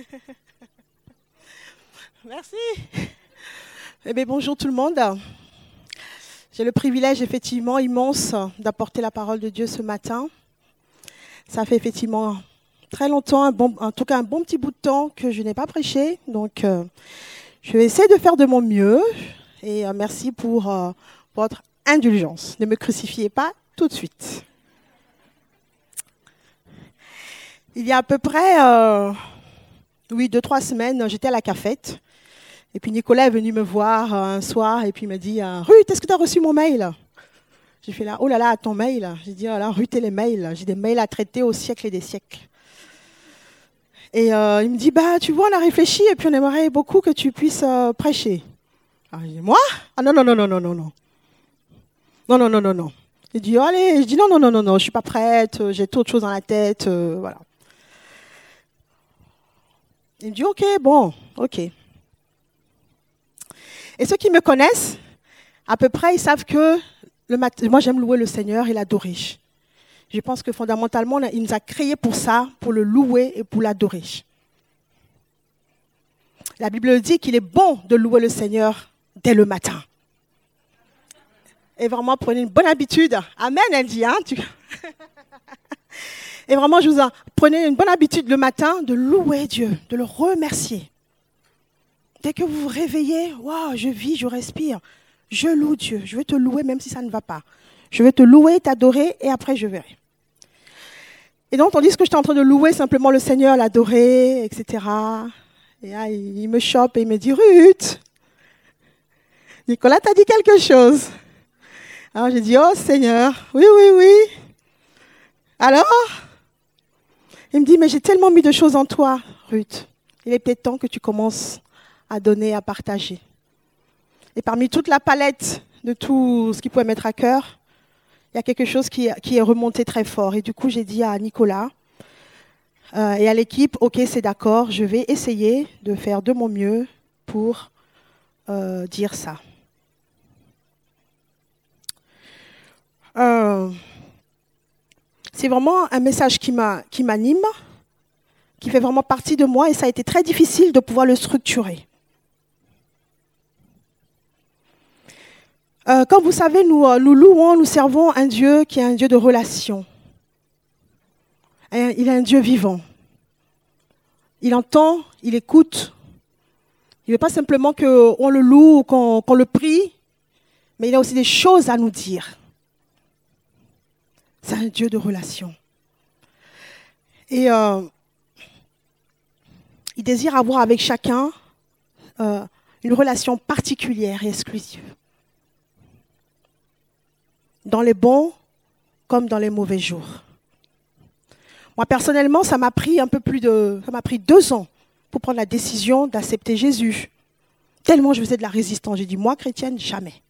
Merci. Eh bien, bonjour tout le monde. J'ai le privilège effectivement immense d'apporter la parole de Dieu ce matin. Ça fait effectivement très longtemps, en tout cas un bon petit bout de temps que je n'ai pas prêché. Donc, euh, je vais essayer de faire de mon mieux. Et euh, merci pour euh, votre indulgence. Ne me crucifiez pas tout de suite. Il y a à peu près, oui, deux, trois semaines, j'étais à la cafette. Et puis Nicolas est venu me voir euh, un soir et puis il m'a dit euh, Ruth, est-ce que tu as reçu mon mail J'ai fait là, oh là là, ton mail. J'ai dit, oh là, Ruth et les mails. J'ai des mails à traiter au siècle et des siècles. Et il me dit, bah, tu vois, on a réfléchi et puis on aimerait beaucoup que tu puisses prêcher. Alors, j'ai dit, moi Ah non, non, non, non, non, non, non. Non, non, non, non, non. Il dit, allez, je dis, non, non, non, non, non, je suis pas prête, j'ai trop de choses dans la tête, voilà. Il me dit, OK, bon, OK. Et ceux qui me connaissent, à peu près, ils savent que moi, j'aime louer le Seigneur et l'adorer. Je pense que fondamentalement, il nous a créés pour ça, pour le louer et pour l'adorer. La Bible dit qu'il est bon de louer le Seigneur dès le matin. Et vraiment, prenez une bonne habitude. Amen, elle dit. Hein, Et vraiment, je vous en prenez une bonne habitude le matin de louer Dieu, de le remercier. Dès que vous vous réveillez, waouh, je vis, je respire. Je loue Dieu. Je vais te louer même si ça ne va pas. Je vais te louer, t'adorer et après je verrai. Et donc, tandis que j'étais en train de louer simplement le Seigneur, l'adorer, etc. Et là, il me chope et il me dit Ruth, Nicolas t'a dit quelque chose. Alors j'ai dit Oh Seigneur, oui, oui, oui. Alors? Il me dit, mais j'ai tellement mis de choses en toi, Ruth. Il est peut-être temps que tu commences à donner, à partager. Et parmi toute la palette de tout ce qui pouvait mettre à cœur, il y a quelque chose qui, est remonté très fort. Et du coup, j'ai dit à Nicolas euh, et à l'équipe, OK, c'est d'accord, je vais essayer de faire de mon mieux pour euh, dire ça. Euh, c'est vraiment un message qui m'anime, qui fait vraiment partie de moi et ça a été très difficile de pouvoir le structurer. Euh, comme vous savez, nous, euh, nous louons, nous servons un Dieu qui est un Dieu de relation. il est un Dieu vivant. Il entend, il écoute. Il ne veut pas simplement qu'on le loue ou qu'on le prie, mais il a aussi des choses à nous dire. C'est un Dieu de relation. Et euh, il désire avoir avec chacun euh, une relation particulière et exclusive. Dans les bons comme dans les mauvais jours. Moi, personnellement, ça m'a pris un peu plus de. Ça m'a pris deux ans pour prendre la décision d'accepter Jésus. Tellement je faisais de la résistance. J'ai dit, moi, chrétienne, jamais.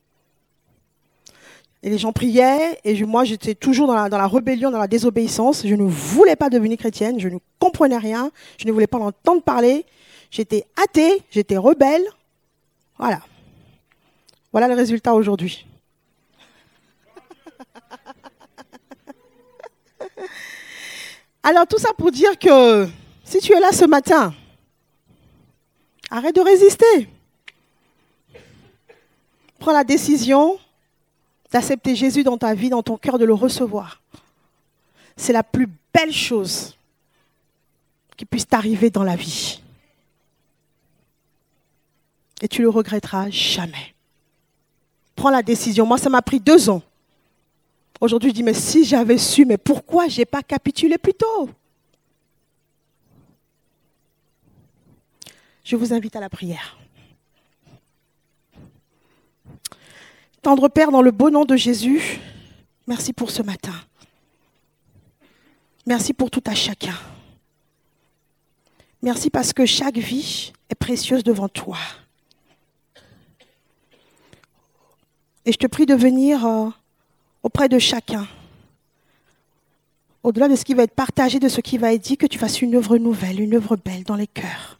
Et les gens priaient, et moi j'étais toujours dans la, rébellion, dans la désobéissance. Je ne voulais pas devenir chrétienne, je ne comprenais rien, je ne voulais pas entendre parler. J'étais athée, j'étais rebelle. Voilà. Voilà le résultat aujourd'hui. Alors tout ça pour dire que si tu es là ce matin, arrête de résister. Prends la décision d'accepter Jésus dans ta vie, dans ton cœur, de le recevoir. C'est la plus belle chose qui puisse t'arriver dans la vie. Et tu le regretteras jamais. Prends la décision. Moi, ça m'a pris deux ans. Aujourd'hui, je dis, mais si j'avais su, mais pourquoi je n'ai pas capitulé plus tôt? Je vous invite à la prière. Tendre Père, dans le beau nom de Jésus, merci pour ce matin. Merci pour tout à chacun. Merci parce que chaque vie est précieuse devant toi. Et je te prie de venir euh, auprès de chacun, au-delà de ce qui va être partagé, de ce qui va être dit, que tu fasses une œuvre nouvelle, une œuvre belle dans les cœurs.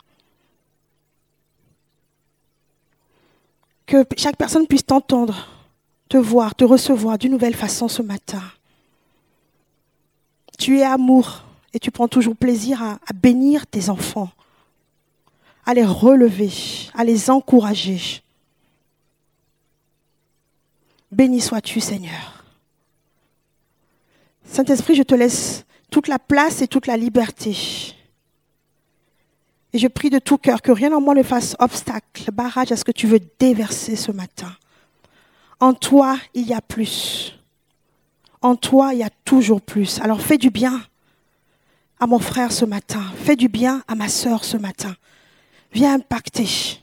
Que chaque personne puisse t'entendre, te voir, te recevoir d'une nouvelle façon ce matin. Tu es amour et tu prends toujours plaisir à, bénir tes enfants à les relever, à les encourager. Béni sois-tu, Seigneur. Saint-Esprit, je te laisse toute la place et toute la liberté. Et je prie de tout cœur que rien en moi ne fasse obstacle, barrage à ce que tu veux déverser ce matin. En toi, il y a plus. En toi, il y a toujours plus. Alors fais du bien à mon frère ce matin. Fais du bien à ma sœur ce matin. Viens impacter.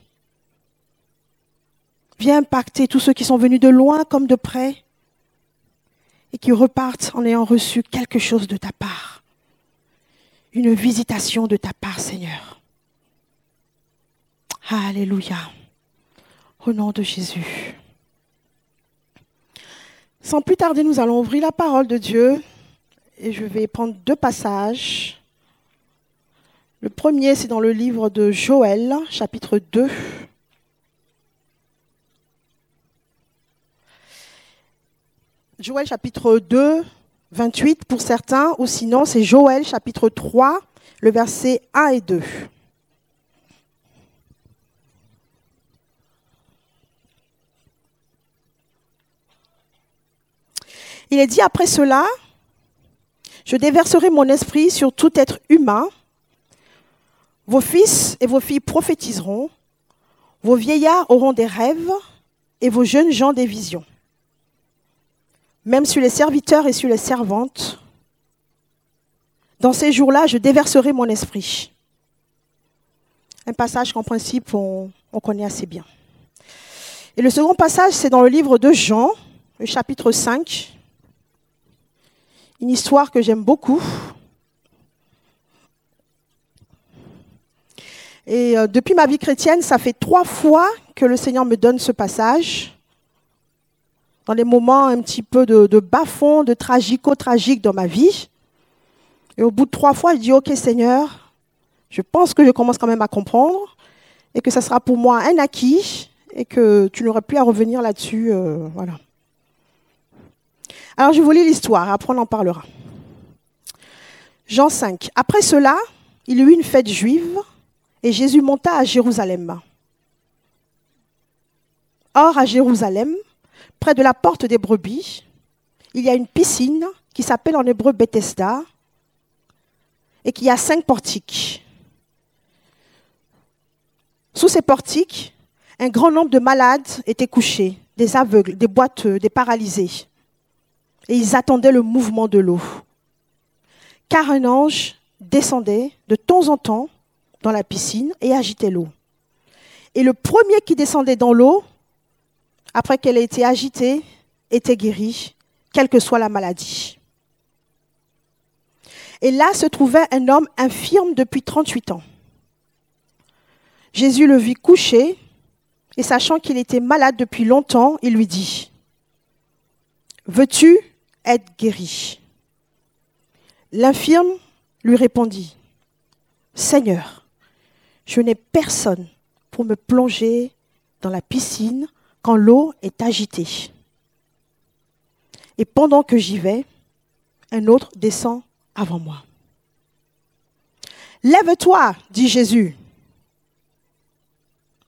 Viens impacter tous ceux qui sont venus de loin comme de près et qui repartent en ayant reçu quelque chose de ta part. Une visitation de ta part, Seigneur. Alléluia. Au nom de Jésus. Sans plus tarder, nous allons ouvrir la parole de Dieu et je vais prendre deux passages. Le premier, c'est dans le livre de Joël, chapitre 2. Joël chapitre 2, 28 pour certains, ou sinon c'est Joël chapitre 3, le verset 1 et 2. Il est dit après cela, je déverserai mon esprit sur tout être humain. Vos fils et vos filles prophétiseront, vos vieillards auront des rêves et vos jeunes gens des visions. Même sur les serviteurs et sur les servantes, dans ces jours-là, je déverserai mon esprit. Un passage qu'en principe, on, on connaît assez bien. Et le second passage, c'est dans le livre de Jean, le chapitre 5, une histoire que j'aime beaucoup. Et euh, depuis ma vie chrétienne, ça fait trois fois que le Seigneur me donne ce passage. Dans les moments un petit peu de, de bas-fond, de tragico-tragique dans ma vie. Et au bout de trois fois, je dis, OK Seigneur, je pense que je commence quand même à comprendre et que ça sera pour moi un acquis et que tu n'auras plus à revenir là-dessus. Euh, voilà. Alors je vous lis l'histoire, après on en parlera. Jean 5. Après cela, il y eut une fête juive et Jésus monta à Jérusalem. Or, à Jérusalem, près de la porte des brebis, il y a une piscine qui s'appelle en hébreu Bethesda et qui a cinq portiques. Sous ces portiques, un grand nombre de malades étaient couchés, des aveugles, des boiteux, des paralysés et ils attendaient le mouvement de l'eau. Car un ange descendait de temps en temps dans la piscine et agitait l'eau. Et le premier qui descendait dans l'eau, après qu'elle ait été agitée, était guéri, quelle que soit la maladie. Et là se trouvait un homme infirme depuis 38 ans. Jésus le vit couché, et sachant qu'il était malade depuis longtemps, il lui dit, Veux-tu être guéri. L'infirme lui répondit, Seigneur, je n'ai personne pour me plonger dans la piscine quand l'eau est agitée. Et pendant que j'y vais, un autre descend avant moi. Lève-toi, dit Jésus.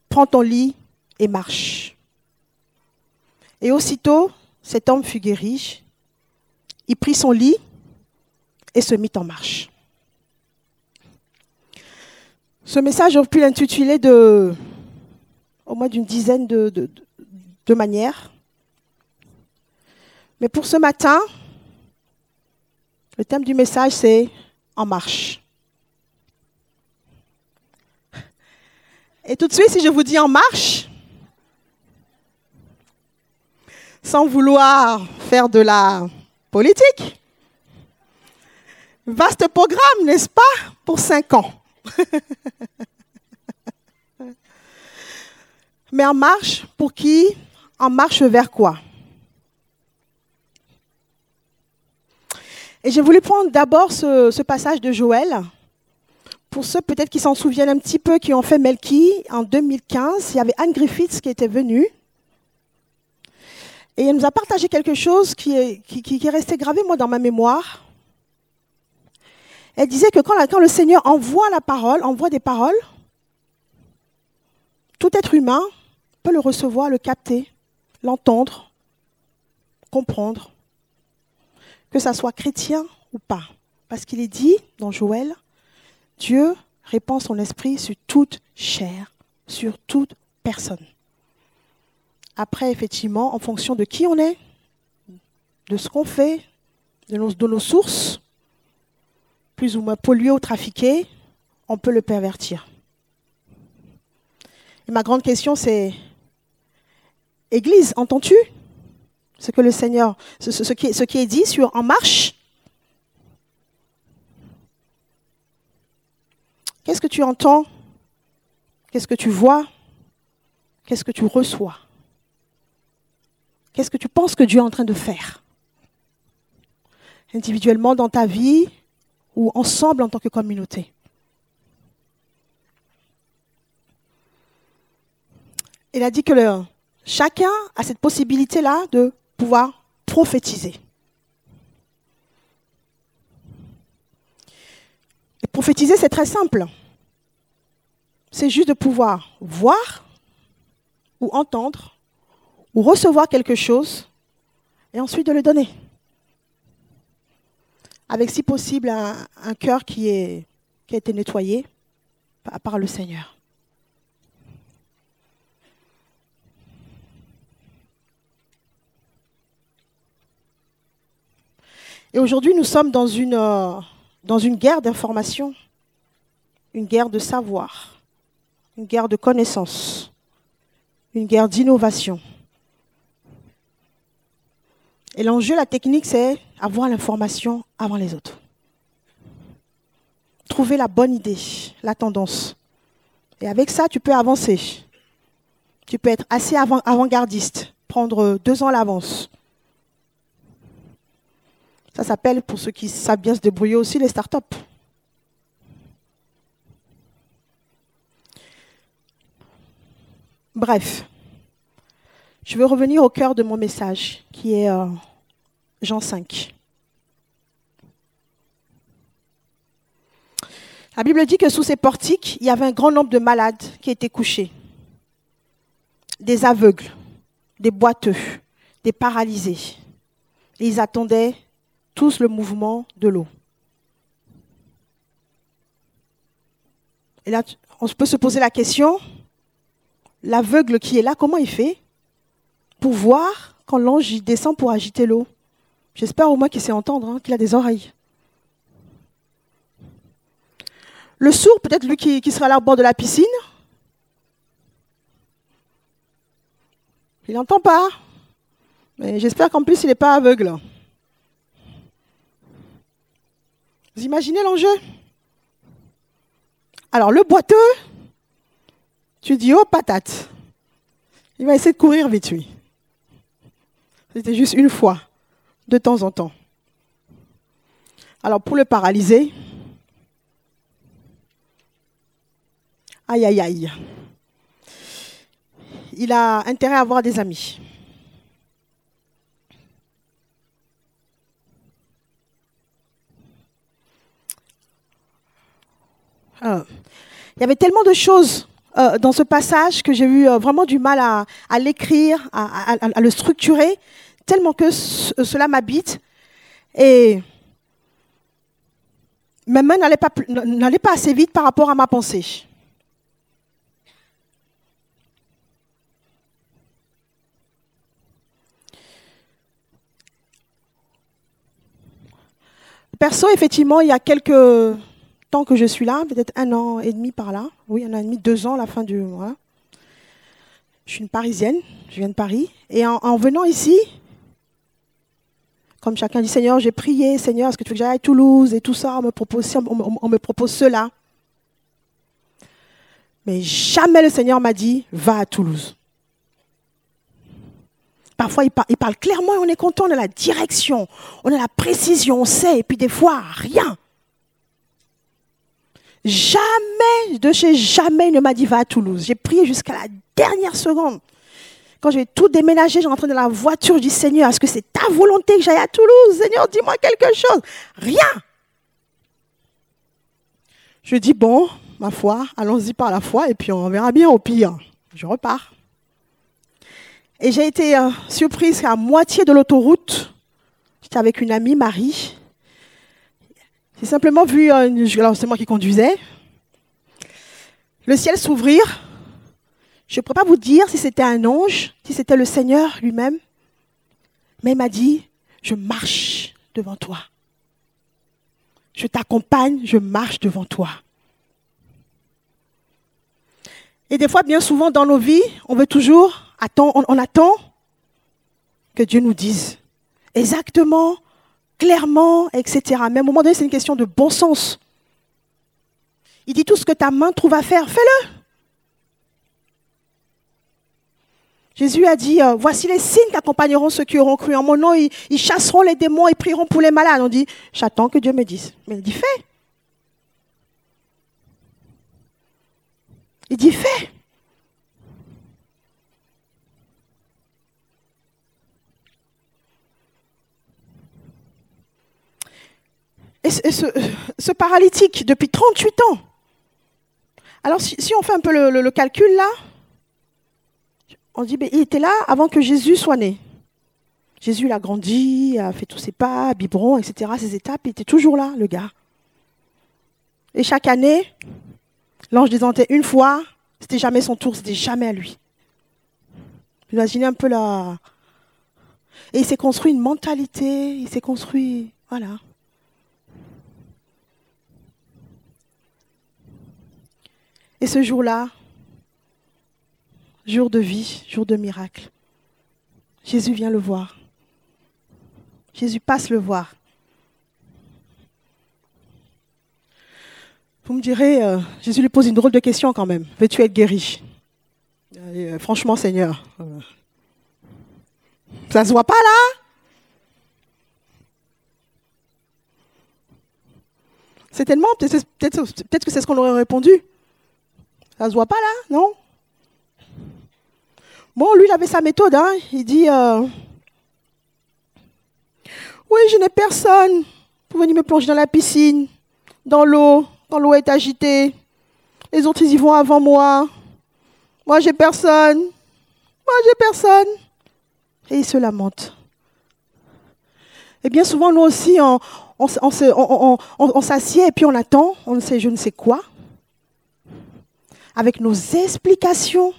Prends ton lit et marche. Et aussitôt, cet homme fut guéri il prit son lit et se mit en marche. Ce message, aurait pu l'intituler de, au moins d'une dizaine de manières. Mais pour ce matin, le thème du message, c'est En marche. Et tout de suite, si je vous dis En marche, sans vouloir faire de la politique. Vaste programme, n'est-ce pas, pour cinq ans. Mais en marche, pour qui? En marche vers quoi? Et j'ai voulu prendre d'abord ce, passage de Joël. Pour ceux peut-être qui s'en souviennent un petit peu, qui ont fait Melki en 2015, il y avait Anne Griffiths qui était venue. Et elle nous a partagé quelque chose qui est, resté gravé, moi, dans ma mémoire. Elle disait que quand, quand, le Seigneur envoie la parole, envoie des paroles, tout être humain peut le recevoir, le capter, l'entendre, comprendre, que ça soit chrétien ou pas. Parce qu'il est dit dans Joël, Dieu répand son esprit sur toute chair, sur toute personne. Après, effectivement, en fonction de qui on est, de ce qu'on fait, de nos, sources, plus ou moins polluées ou trafiquées, on peut le pervertir. Et ma grande question, c'est, Église, entends-tu ce que le Seigneur, ce qui est dit sur En marche? Qu'est-ce que tu entends? Qu'est-ce que tu vois? Qu'est-ce que tu reçois? Qu'est-ce que tu penses que Dieu est en train de faire Individuellement dans ta vie ou ensemble en tant que communauté? Il a dit que chacun a cette possibilité-là de pouvoir prophétiser. Et prophétiser, c'est très simple. C'est juste de pouvoir voir ou entendre ou recevoir quelque chose et ensuite de le donner. Avec si possible un, cœur qui, qui a été nettoyé par le Seigneur. Et aujourd'hui, nous sommes dans une, euh, dans une guerre d'information, une guerre de savoir, une guerre de connaissance, une guerre d'innovation. Et l'enjeu, la technique, c'est avoir l'information avant les autres. Trouver la bonne idée, la tendance. Et avec ça, tu peux avancer. Tu peux être assez avant-gardiste, prendre deux ans l'avance. Ça s'appelle, pour ceux qui savent bien se débrouiller aussi, les startups. Bref, je veux revenir au cœur de mon message, qui est euh, Jean 5. La Bible dit que sous ces portiques, il y avait un grand nombre de malades qui étaient couchés. Des aveugles, des boiteux, des paralysés. Ils attendaient tous le mouvement de l'eau. Et là, on peut se poser la question, l'aveugle qui est là, comment il fait pour voir quand l'ange descend pour agiter l'eau? J'espère au moins qu'il sait entendre, hein, qu'il a des oreilles. Le sourd, peut-être lui qui, sera là au bord de la piscine, il n'entend pas. Mais j'espère qu'en plus, il n'est pas aveugle. Vous imaginez l'enjeu? Alors, le boiteux, tu dis, oh patate, il va essayer de courir vite, lui. C'était juste une fois, de temps en temps. Alors, pour le paralyser, aïe, aïe, aïe, il a intérêt à avoir des amis. Euh, il y avait tellement de choses euh, dans ce passage que j'ai eu euh, vraiment du mal à, l'écrire, à, le structurer, tellement que cela m'habite. Et mes mains n'allaient pas, pas assez vite par rapport à ma pensée. Perso, effectivement, il y a quelques tant que je suis là, peut-être un an et demi par là, oui, un an et demi, deux ans, la fin du mois. Je suis une Parisienne, je viens de Paris, et en, venant ici, comme chacun dit, Seigneur, j'ai prié, Seigneur, est-ce que tu veux que j'aille à Toulouse et tout ça, on me propose, on, me propose cela. Mais jamais le Seigneur m'a dit, va à Toulouse. Parfois, il, il parle clairement et on est content, on a la direction, on a la précision, on sait, et puis des fois, rien. Jamais, de chez jamais, il ne m'a dit va à Toulouse. J'ai prié jusqu'à la dernière seconde. Quand j'ai tout déménagé, j'ai rentré dans la voiture, je dis Seigneur, est-ce que c'est ta volonté que j'aille à Toulouse? Seigneur, dis-moi quelque chose. Rien. Je dis bon, ma foi, allons-y par la foi et puis on verra bien au pire. je repars. Et j'ai été euh, surprise qu'à moitié de l'autoroute, j'étais avec une amie, Marie. J'ai simplement vu, euh, alors c'est moi qui conduisais, le ciel s'ouvrir. Je ne pourrais pas vous dire si c'était un ange, si c'était le Seigneur lui-même, mais il m'a dit, je marche devant toi. Je t'accompagne, je marche devant toi. Et des fois, bien souvent dans nos vies, on veut toujours, on, attend que Dieu nous dise exactement, clairement, etc. Mais à un moment donné, c'est une question de bon sens. Il dit tout ce que ta main trouve à faire, fais-le. Jésus a dit, euh, voici les signes qui accompagneront ceux qui auront cru en mon nom, ils, chasseront les démons, ils prieront pour les malades. On dit, j'attends que Dieu me dise. Mais il dit, fais. Il dit, fais. Et ce, paralytique, depuis 38 ans, alors si, on fait un peu le, calcul là, on dit, ben, il était là avant que Jésus soit né. Jésus il a grandi, a fait tous ses pas, biberon, etc., ses étapes, il était toujours là, le gars. Et chaque année, L'ange désentait une fois, c'était jamais son tour, c'était jamais à lui. Imaginez un peu là. Et il s'est construit une mentalité, il s'est construit. Voilà. Et ce jour-là, jour de vie, jour de miracle, Jésus vient le voir. Jésus passe le voir. Vous me direz, euh, Jésus lui pose une drôle de question quand même. Veux-tu être guéri? Euh, Franchement, Seigneur, ça euh, ça se voit pas là? C'est tellement, peut-être que c'est ce qu'on aurait répondu. Ça se voit pas là, non? Bon, lui, il avait sa méthode. Hein. Il dit, oui, je n'ai personne pour venir me plonger dans la piscine, dans l'eau, quand l'eau est agitée. Les autres, ils y vont avant moi. Moi, j'ai personne. Moi, j'ai personne. Et ils se lamentent. Et bien souvent, nous aussi, on, on, s'assied et puis on attend, on ne sait je ne sais quoi, avec nos explications,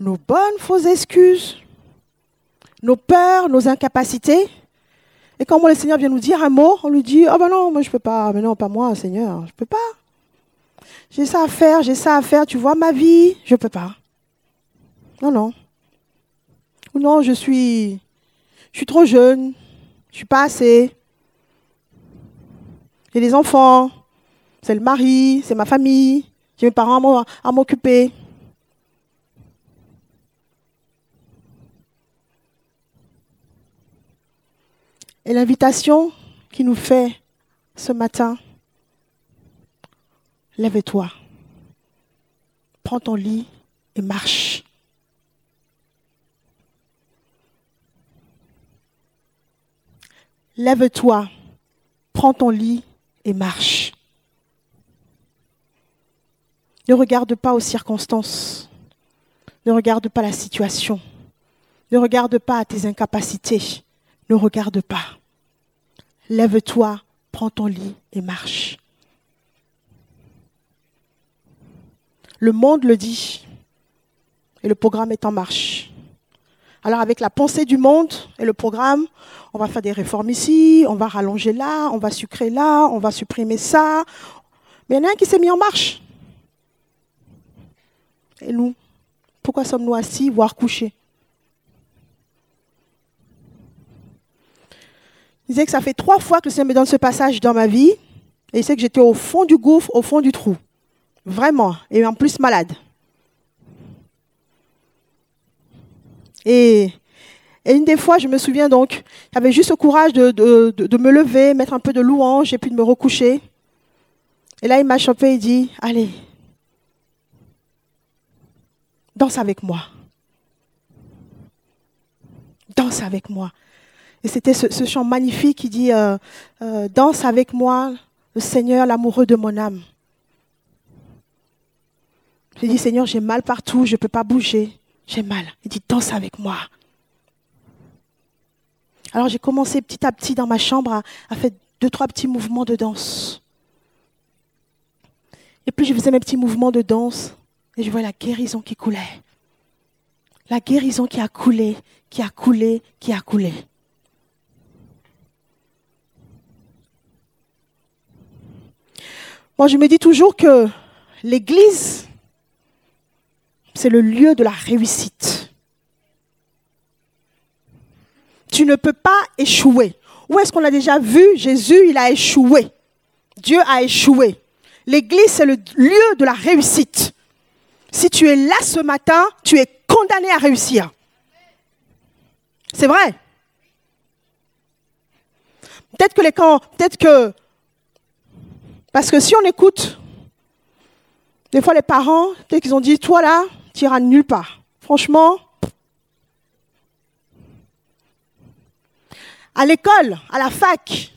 nos bonnes fausses excuses, nos peurs, nos incapacités. Et quand le Seigneur vient nous dire un mot, on lui dit Ah ben non, moi je ne peux pas. Mais non, pas moi, Seigneur, je ne peux pas. J'ai ça à faire, j'ai ça à faire, tu vois ma vie, je ne peux pas. Non, non. Ou non, je suis, je suis trop jeune, je ne suis pas assez. J'ai des enfants, c'est le mari, c'est ma famille, j'ai mes parents à m'occuper. Et l'invitation qui nous fait ce matin, lève-toi, prends ton lit et marche. Lève-toi, prends ton lit et marche. Ne regarde pas aux circonstances. Ne regarde pas la situation. Ne regarde pas à tes incapacités ne regarde pas. Lève-toi, prends ton lit et marche. Le monde le dit et le programme est en marche. Alors avec la pensée du monde et le programme, on va faire des réformes ici, on va rallonger là, on va sucrer là, on va supprimer ça. Mais il y en a un qui s'est mis en marche. Et nous, pourquoi sommes-nous assis, voire couchés? Il disait que ça fait trois fois que le Seigneur me donne ce passage dans ma vie. Et il sait que j'étais au fond du gouffre, au fond du trou. Vraiment. Et en plus malade. Et, une des fois, je me souviens donc, j'avais juste le courage de, me lever, mettre un peu de louange et puis de me recoucher. Et là, il m'a chopé et dit, allez, danse avec moi. Danse avec moi. Et c'était ce, chant magnifique qui dit euh, euh, Danse avec moi, le Seigneur, l'amoureux de mon âme. J'ai dit, Seigneur, j'ai mal partout, je ne peux pas bouger. J'ai mal. Il dit, danse avec moi. Alors j'ai commencé petit à petit dans ma chambre à, à faire deux, trois petits mouvements de danse. Et plus je faisais mes petits mouvements de danse, et je voyais la guérison qui coulait. La guérison qui a coulé, qui a coulé, qui a coulé. Moi, je me dis toujours que l'Église, c'est le lieu de la réussite. Tu ne peux pas échouer. Où est-ce qu'on a déjà vu Jésus, il a échoué. Dieu a échoué. L'Église, c'est le lieu de la réussite. Si tu es là ce matin, tu es condamné à réussir. C'est vrai. Peut-être que les camps, peut-être que parce que si on écoute, des fois les parents, dès qu'ils ont dit, toi là, tu iras nulle part. Franchement, à l'école, à la fac,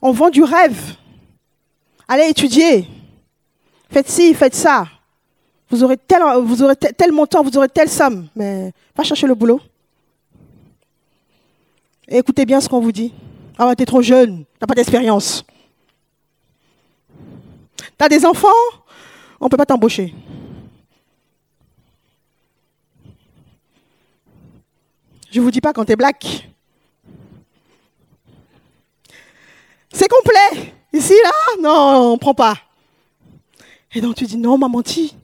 on vend du rêve. Allez étudier. Faites ci, faites ça. Vous aurez tel, vous aurez tel montant, vous aurez telle somme. Mais va chercher le boulot. Écoutez bien ce qu'on vous dit. Ah, t'es trop jeune, t'as pas d'expérience. Des enfants? On peut pas t'embaucher. Je vous dis pas quand tu es black. C'est complet. Ici, là, non, on prend pas. Et donc tu dis, non, on m'a menti.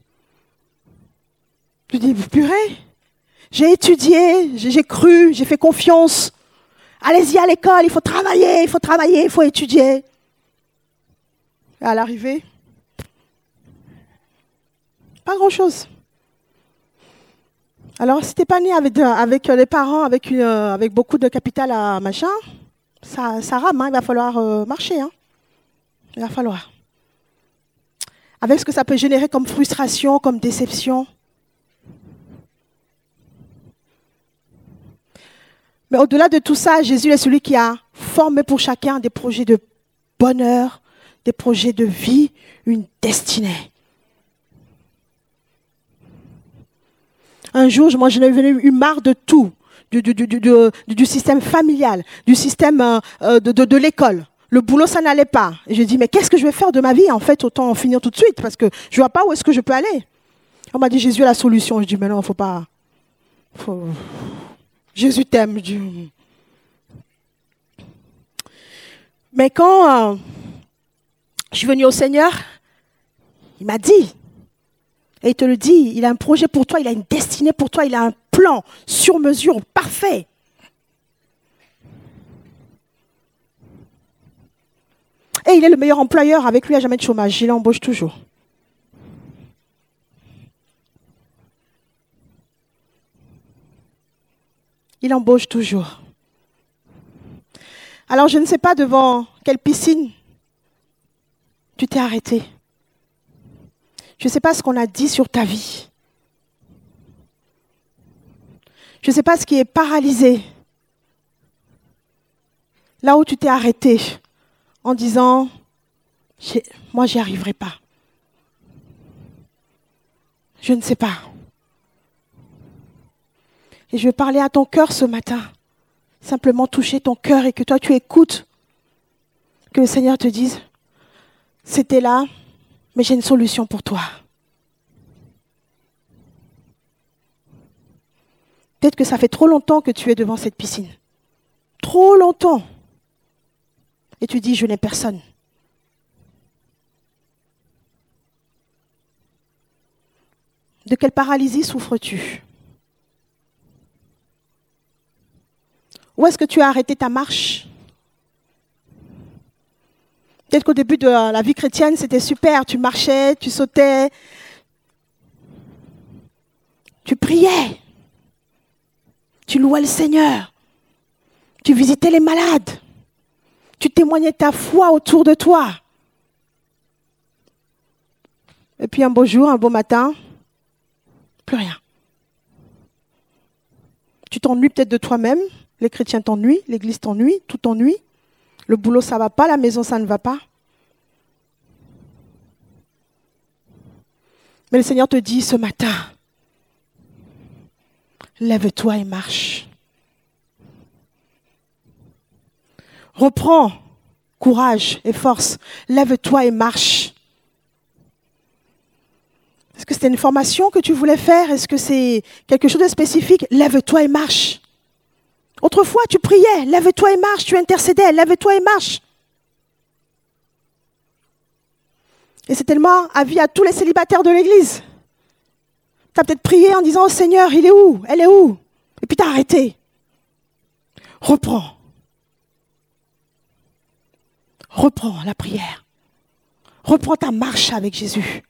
Tu dis, purée, j'ai étudié, j'ai cru, j'ai fait confiance. Allez-y à l'école, il faut travailler, il faut travailler, il faut étudier. À l'arrivée, pas grand-chose. Alors, si tu n'es pas né avec, avec les parents, avec, une, avec beaucoup de capital à machin, ça, rame, hein, il va falloir euh, marcher. Hein. Il va falloir. Avec ce que ça peut générer comme frustration, comme déception. Mais au-delà de tout ça, Jésus est celui qui a formé pour chacun des projets de bonheur, des projets de vie, une destinée. Un jour, moi, ai eu marre de tout, du, du, système familial, du système euh, euh, de, l'école. Le boulot, ça n'allait pas. Et je dis, mais qu'est-ce que je vais faire de ma vie En fait, autant en finir tout de suite, parce que je ne vois pas où est-ce que je peux aller. On m'a dit, Jésus a la solution. Je dis, mais non, il ne faut pas. Jésus t'aime. Mais quand euh, je suis venue au Seigneur, il m'a dit, et il te le dit, il a un projet pour toi, il a une destinée pour toi, il a un plan sur mesure, parfait. Et il est le meilleur employeur, avec lui, il n'y jamais de chômage, il embauche toujours. Il embauche toujours. Alors je ne sais pas devant quelle piscine tu t'es arrêté. Je ne sais pas ce qu'on a dit sur ta vie. Je ne sais pas ce qui est paralysé. Là où tu t'es arrêté en disant, moi j'y arriverai pas. Je ne sais pas. Et je veux parler à ton cœur ce matin. Simplement toucher ton cœur et que toi tu écoutes. Que le Seigneur te dise, c'était là, mais j'ai une solution pour toi. Peut-être que ça fait trop longtemps que tu es devant cette piscine. Trop longtemps. Et tu dis, je n'ai personne. De quelle paralysie souffres-tu? Où est-ce que tu as arrêté ta marche? Peut-être qu'au début de la vie chrétienne, c'était super. Tu marchais, tu sautais, tu priais, tu louais le Seigneur, tu visitais les malades, tu témoignais ta foi autour de toi. Et puis un beau jour, un beau matin, plus rien. Tu t'ennuies peut-être de toi-même, les chrétiens t'ennuient, l'église t'ennuie, tout t'ennuie. Le boulot, ça ne va pas, la maison, ça ne va pas. Mais le Seigneur te dit ce matin, lève-toi et marche. Reprends courage et force. Lève-toi et marche. Est-ce que c'était une formation que tu voulais faire? Est-ce que c'est quelque chose de spécifique? Lève-toi et marche. Autrefois, tu priais, lève-toi et marche. Tu intercédais, lève-toi et marche. Et c'est tellement avis à tous les célibataires de l'Église. Tu as peut-être prié en disant, Seigneur, il est où? Elle est où? Et puis tu as arrêté. Reprends. Reprends la prière. Reprends ta marche avec Jésus.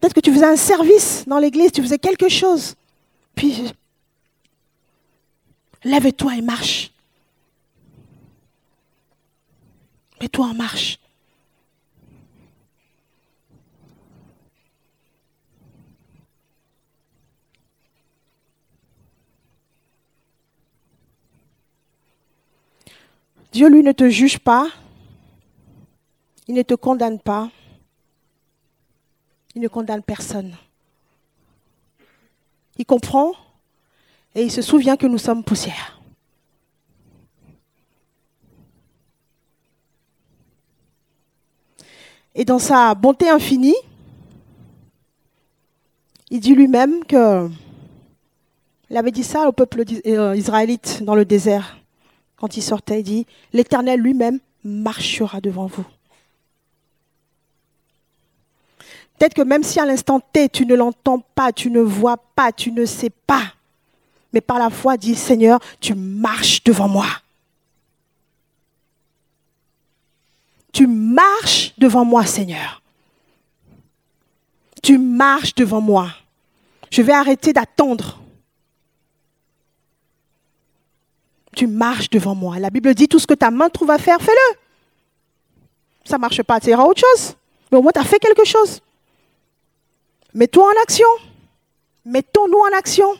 Peut-être que tu faisais un service dans l'église, tu faisais quelque chose. Puis, lève-toi et marche. Mets-toi en marche. Dieu, lui, ne te juge pas. Il ne te condamne pas. Il ne condamne personne. Il comprend et il se souvient que nous sommes poussière. Et dans sa bonté infinie, il dit lui-même que il avait dit ça au peuple euh, israélite dans le désert quand il sortait, il dit, l'Éternel lui-même marchera devant vous. Peut-être que même si à l'instant T, tu ne l'entends pas, tu ne vois pas, tu ne sais pas, mais par la foi, dis Seigneur, tu marches devant moi. Tu marches devant moi, Seigneur. Tu marches devant moi. Je vais arrêter d'attendre tu marches devant moi. La Bible dit tout ce que ta main trouve à faire, fais-le. Ça ne marche pas, tu iras autre chose. Mais au moins, tu as fait quelque chose. Mets-toi en action. Mettons-nous en action.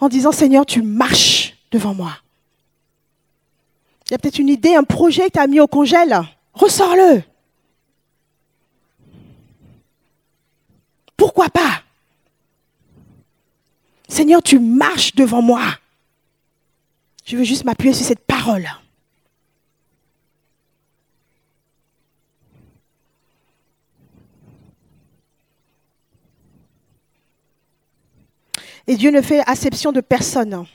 En disant, Seigneur, tu marches devant moi. Il y a peut-être une idée, un projet que tu as mis au congèle. Ressors-le. Pourquoi pas? Seigneur, tu marches devant moi. Je veux juste m'appuyer sur cette parole. Et Dieu ne fait acception de personne.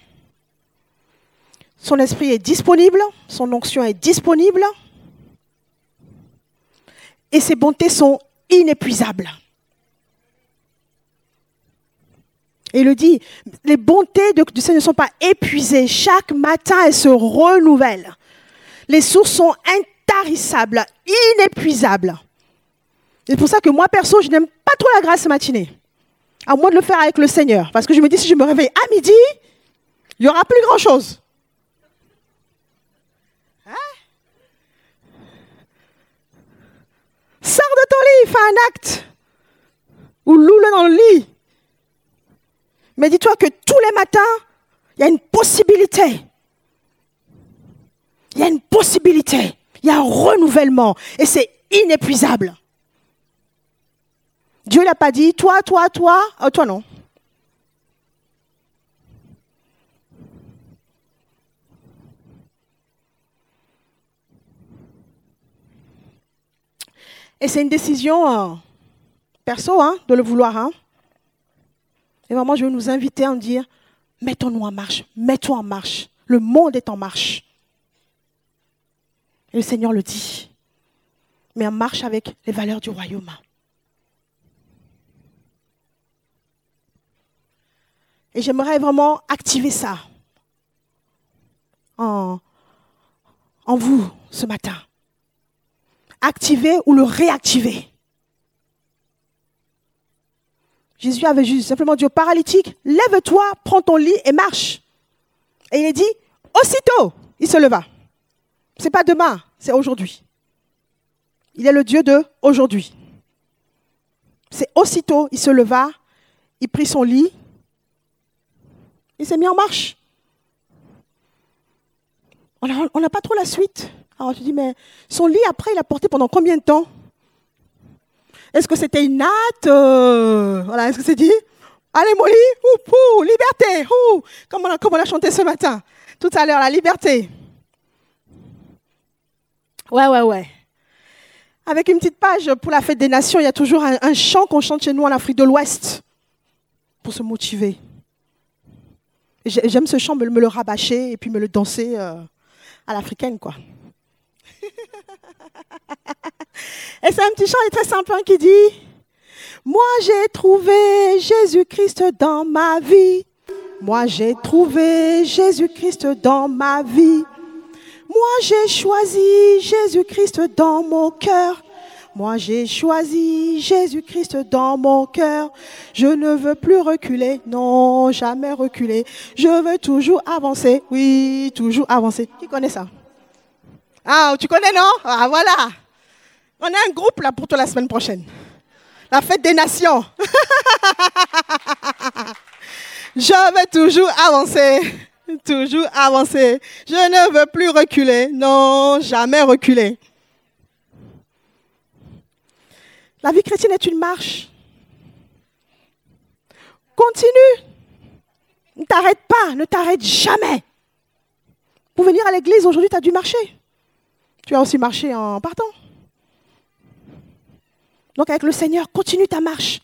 Son esprit est disponible, son onction est disponible, et ses bontés sont inépuisables. Et il le dit, les bontés de, Dieu ne sont pas épuisées. Chaque matin, elles se renouvellent. Les sources sont intarissables, inépuisables. C'est pour ça que moi, perso, je n'aime pas trop la grâce matinée. À moins de le faire avec le Seigneur. Parce que je me dis, si je me réveille à midi, il n'y aura plus grand-chose. Hein? Sors de ton lit, fais un acte. Ou loue-le dans le lit. Mais dis-toi que tous les matins, il y a une possibilité. Il y a une possibilité. Il y a un renouvellement. Et c'est inépuisable. Dieu n'a pas dit, toi, toi, toi, euh, toi non. Et c'est une décision euh, perso hein, de le vouloir. Hein. Et vraiment, je veux nous inviter à dire, mettons-nous en marche, mettons en marche. Le monde est en marche. Et le Seigneur le dit. Mais en marche avec les valeurs du royaume. Et j'aimerais vraiment activer ça en, en vous ce matin. Activer ou le réactiver. Jésus avait juste simplement dit au paralytique, lève-toi, prends ton lit et marche. Et il est dit, aussitôt, il se leva. Ce n'est pas demain, c'est aujourd'hui. Il est le Dieu de aujourd'hui. C'est aussitôt, il se leva, il prit son lit, il s'est mis en marche. On n'a pas trop la suite. Alors tu dis, mais son lit, après, il a porté pendant combien de temps? Est-ce que c'était une natte euh, Voilà, est-ce que c'est dit? Allez, Molly, ouh, liberté, ouh, a, comme on a chanté ce matin, tout à l'heure, la liberté. Ouais, ouais, ouais. Avec une petite page pour la fête des nations, il y a toujours un, chant qu'on chante chez nous en Afrique de l'Ouest pour se motiver. J'aime ce chant, me, le rabâcher et puis me le danser euh, à l'africaine, quoi. et c'est un petit chant très simple hein, qui dit Moi j'ai trouvé Jésus-Christ dans ma vie. Moi j'ai trouvé Jésus-Christ dans ma vie. Moi j'ai choisi Jésus-Christ dans mon cœur. Moi j'ai choisi Jésus-Christ dans mon cœur. Je ne veux plus reculer, non, jamais reculer. Je veux toujours avancer, oui, toujours avancer. Qui connaît ça? Ah, tu connais, non? Ah, voilà. On a un groupe là pour toi la semaine prochaine. La fête des nations. Je veux toujours avancer. Toujours avancer. Je ne veux plus reculer. Non, jamais reculer. La vie chrétienne est une marche. Continue. Ne t'arrête pas, ne t'arrête jamais. Pour venir à l'église, aujourd'hui, tu as dû marcher. Tu as aussi marché en partant. Donc avec le Seigneur, continue ta marche.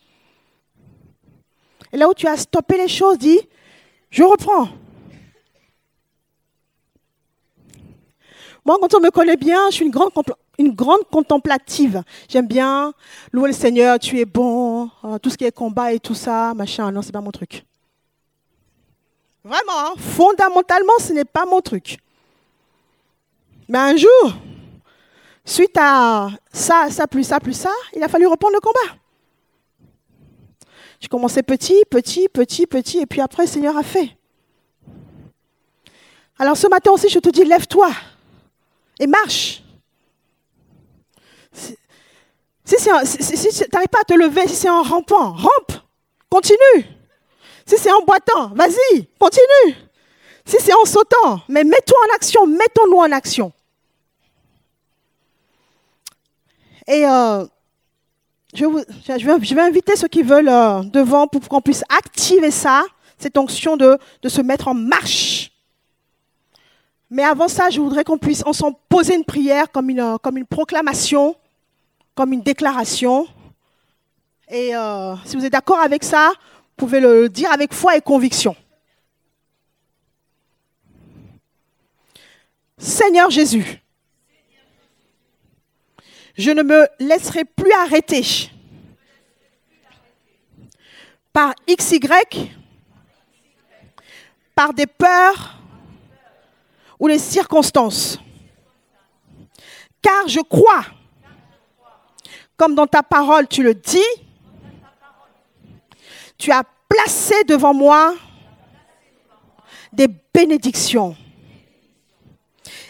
Et là où tu as stoppé les choses, dis, je reprends. Moi, quand on me connaît bien, je suis une grande, une grande contemplative. J'aime bien louer le Seigneur, tu es bon, euh, tout ce qui est combat et tout ça, machin. Non, c'est pas mon truc. Vraiment, hein, fondamentalement, ce n'est pas mon truc. Mais un jour, suite à ça, ça, plus ça, plus ça, il a fallu reprendre le combat. J'ai commencé petit, petit, petit, petit, et puis après, le Seigneur a fait. Alors ce matin aussi, je te dis, lève-toi et marche. Si, tu n'arrives pas à te lever, si c'est en rampant, rampe, continue. Si c'est en boitant, vas-y, continue. Si c'est en sautant, mais mets-toi en action, mettons-nous en action. Et euh, je, vais, inviter ceux qui veulent euh, devant pour qu'on puisse activer ça, cette onction de, se mettre en marche. Mais avant ça, je voudrais qu'on puisse ensemble poser une prière comme une proclamation, comme une déclaration. Et euh, si vous êtes d'accord avec ça, vous pouvez le dire avec foi et conviction. Seigneur Jésus, je ne me laisserai plus arrêter par XY, par des peurs, ou les circonstances. Car je crois, comme dans ta parole tu le dis, tu as placé devant moi des bénédictions.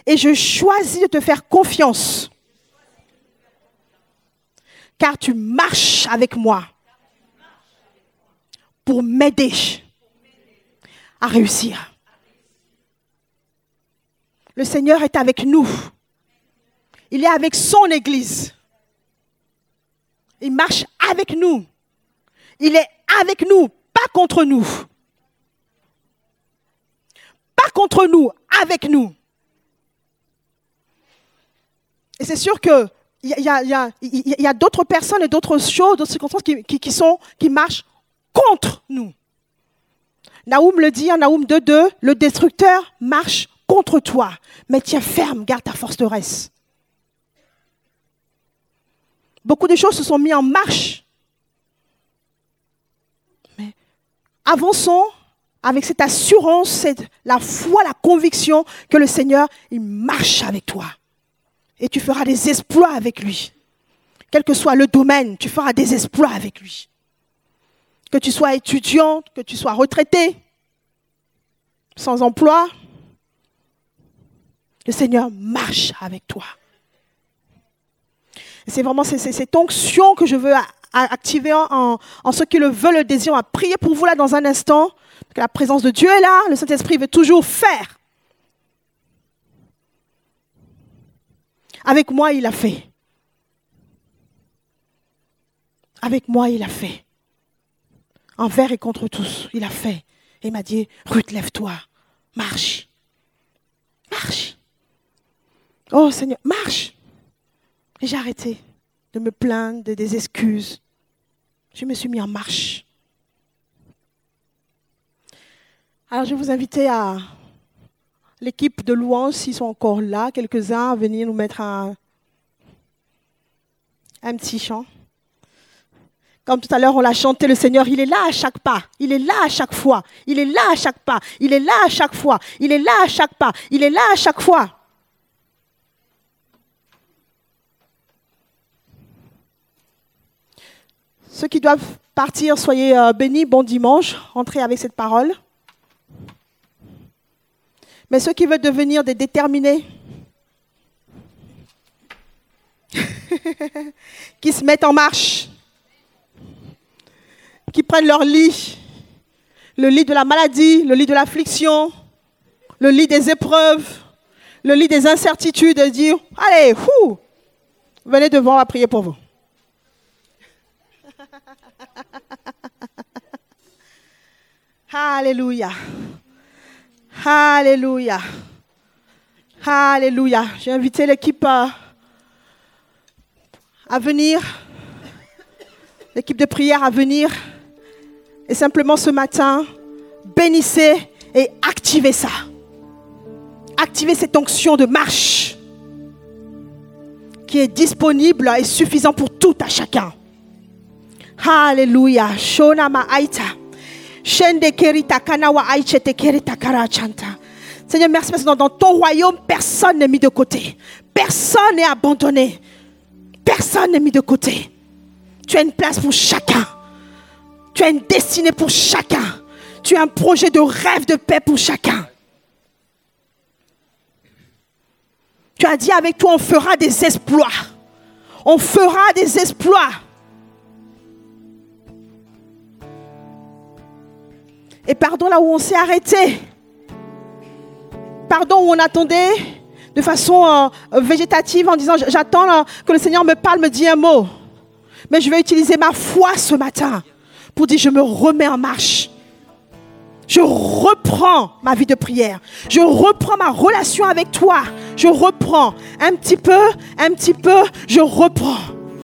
Et je choisis de te faire confiance. Car tu marches avec moi pour m'aider à réussir. Le Seigneur est avec nous. Il est avec son Église. Il marche avec nous. Il est avec nous, pas contre nous. Pas contre nous, avec nous. Et c'est sûr qu'il y a, d'autres personnes et d'autres choses, d'autres circonstances qui, sont, qui marchent contre nous. Naoum le dit en Naoum 2.2, le destructeur marche contre toi. Mais tiens ferme, garde ta forteresse. Beaucoup de choses se sont mises en marche. Mais avançons avec cette assurance, cette, la foi, la conviction que le Seigneur, marche avec toi. Et tu feras des exploits avec lui. Quel que soit le domaine, tu feras des exploits avec lui. Que tu sois étudiant, que tu sois retraité, sans emploi, le Seigneur marche avec toi. C'est vraiment cette onction que je veux activer en, ceux qui le veulent, le désir. On va prier pour vous là dans un instant. La présence de Dieu est là. Le Saint-Esprit veut toujours faire. Avec moi, il a fait. Avec moi, il a fait. Envers et contre tous, il a fait. Et il m'a dit, Ruth, lève-toi, marche. Marche. Oh Seigneur, marche. Et j'ai arrêté de me plaindre, de des excuses. Je me suis mis en marche. Alors je vais vous inviter à l'équipe de louange, s'ils sont encore là, quelques-uns, à venir nous mettre un, un petit chant. Comme tout à l'heure, on l'a chanté, le Seigneur, il est là à chaque pas. Il est là à chaque fois. Il est là à chaque pas. Il est là à chaque fois. Il est là à chaque pas. Il est là à chaque fois. Ceux qui doivent partir, soyez euh, bénis, bon dimanche, entrez avec cette parole. Mais ceux qui veulent devenir des déterminés, qui se mettent en marche, qui prennent leur lit, le lit de la maladie, le lit de l'affliction, le lit des épreuves, le lit des incertitudes, et dire, allez, fou, venez devant, on va prier pour vous. Alléluia. Alléluia. Alléluia. J'ai invité l'équipe à, à venir, l'équipe de prière à venir. Et simplement ce matin, bénissez et activez ça. Activez cette onction de marche qui est disponible et suffisant pour tout à chacun. Shonama Aita. Shende karachanta. Seigneur, merci parce que dans ton royaume, personne n'est mis de côté. Personne n'est abandonné. Personne n'est mis de côté. Tu as une place pour chacun. Tu as une destinée pour chacun. Tu as un projet de rêve de paix pour chacun. Tu as dit avec toi, on fera des exploits. On fera des exploits. Et pardon là où on s'est arrêté. Pardon où on attendait de façon euh, végétative en disant j'attends euh, que le Seigneur me parle, me dise un mot. Mais je vais utiliser ma foi ce matin pour dire je me remets en marche. Je reprends ma vie de prière. Je reprends ma relation avec toi. Je reprends un petit peu, un petit peu, je reprends.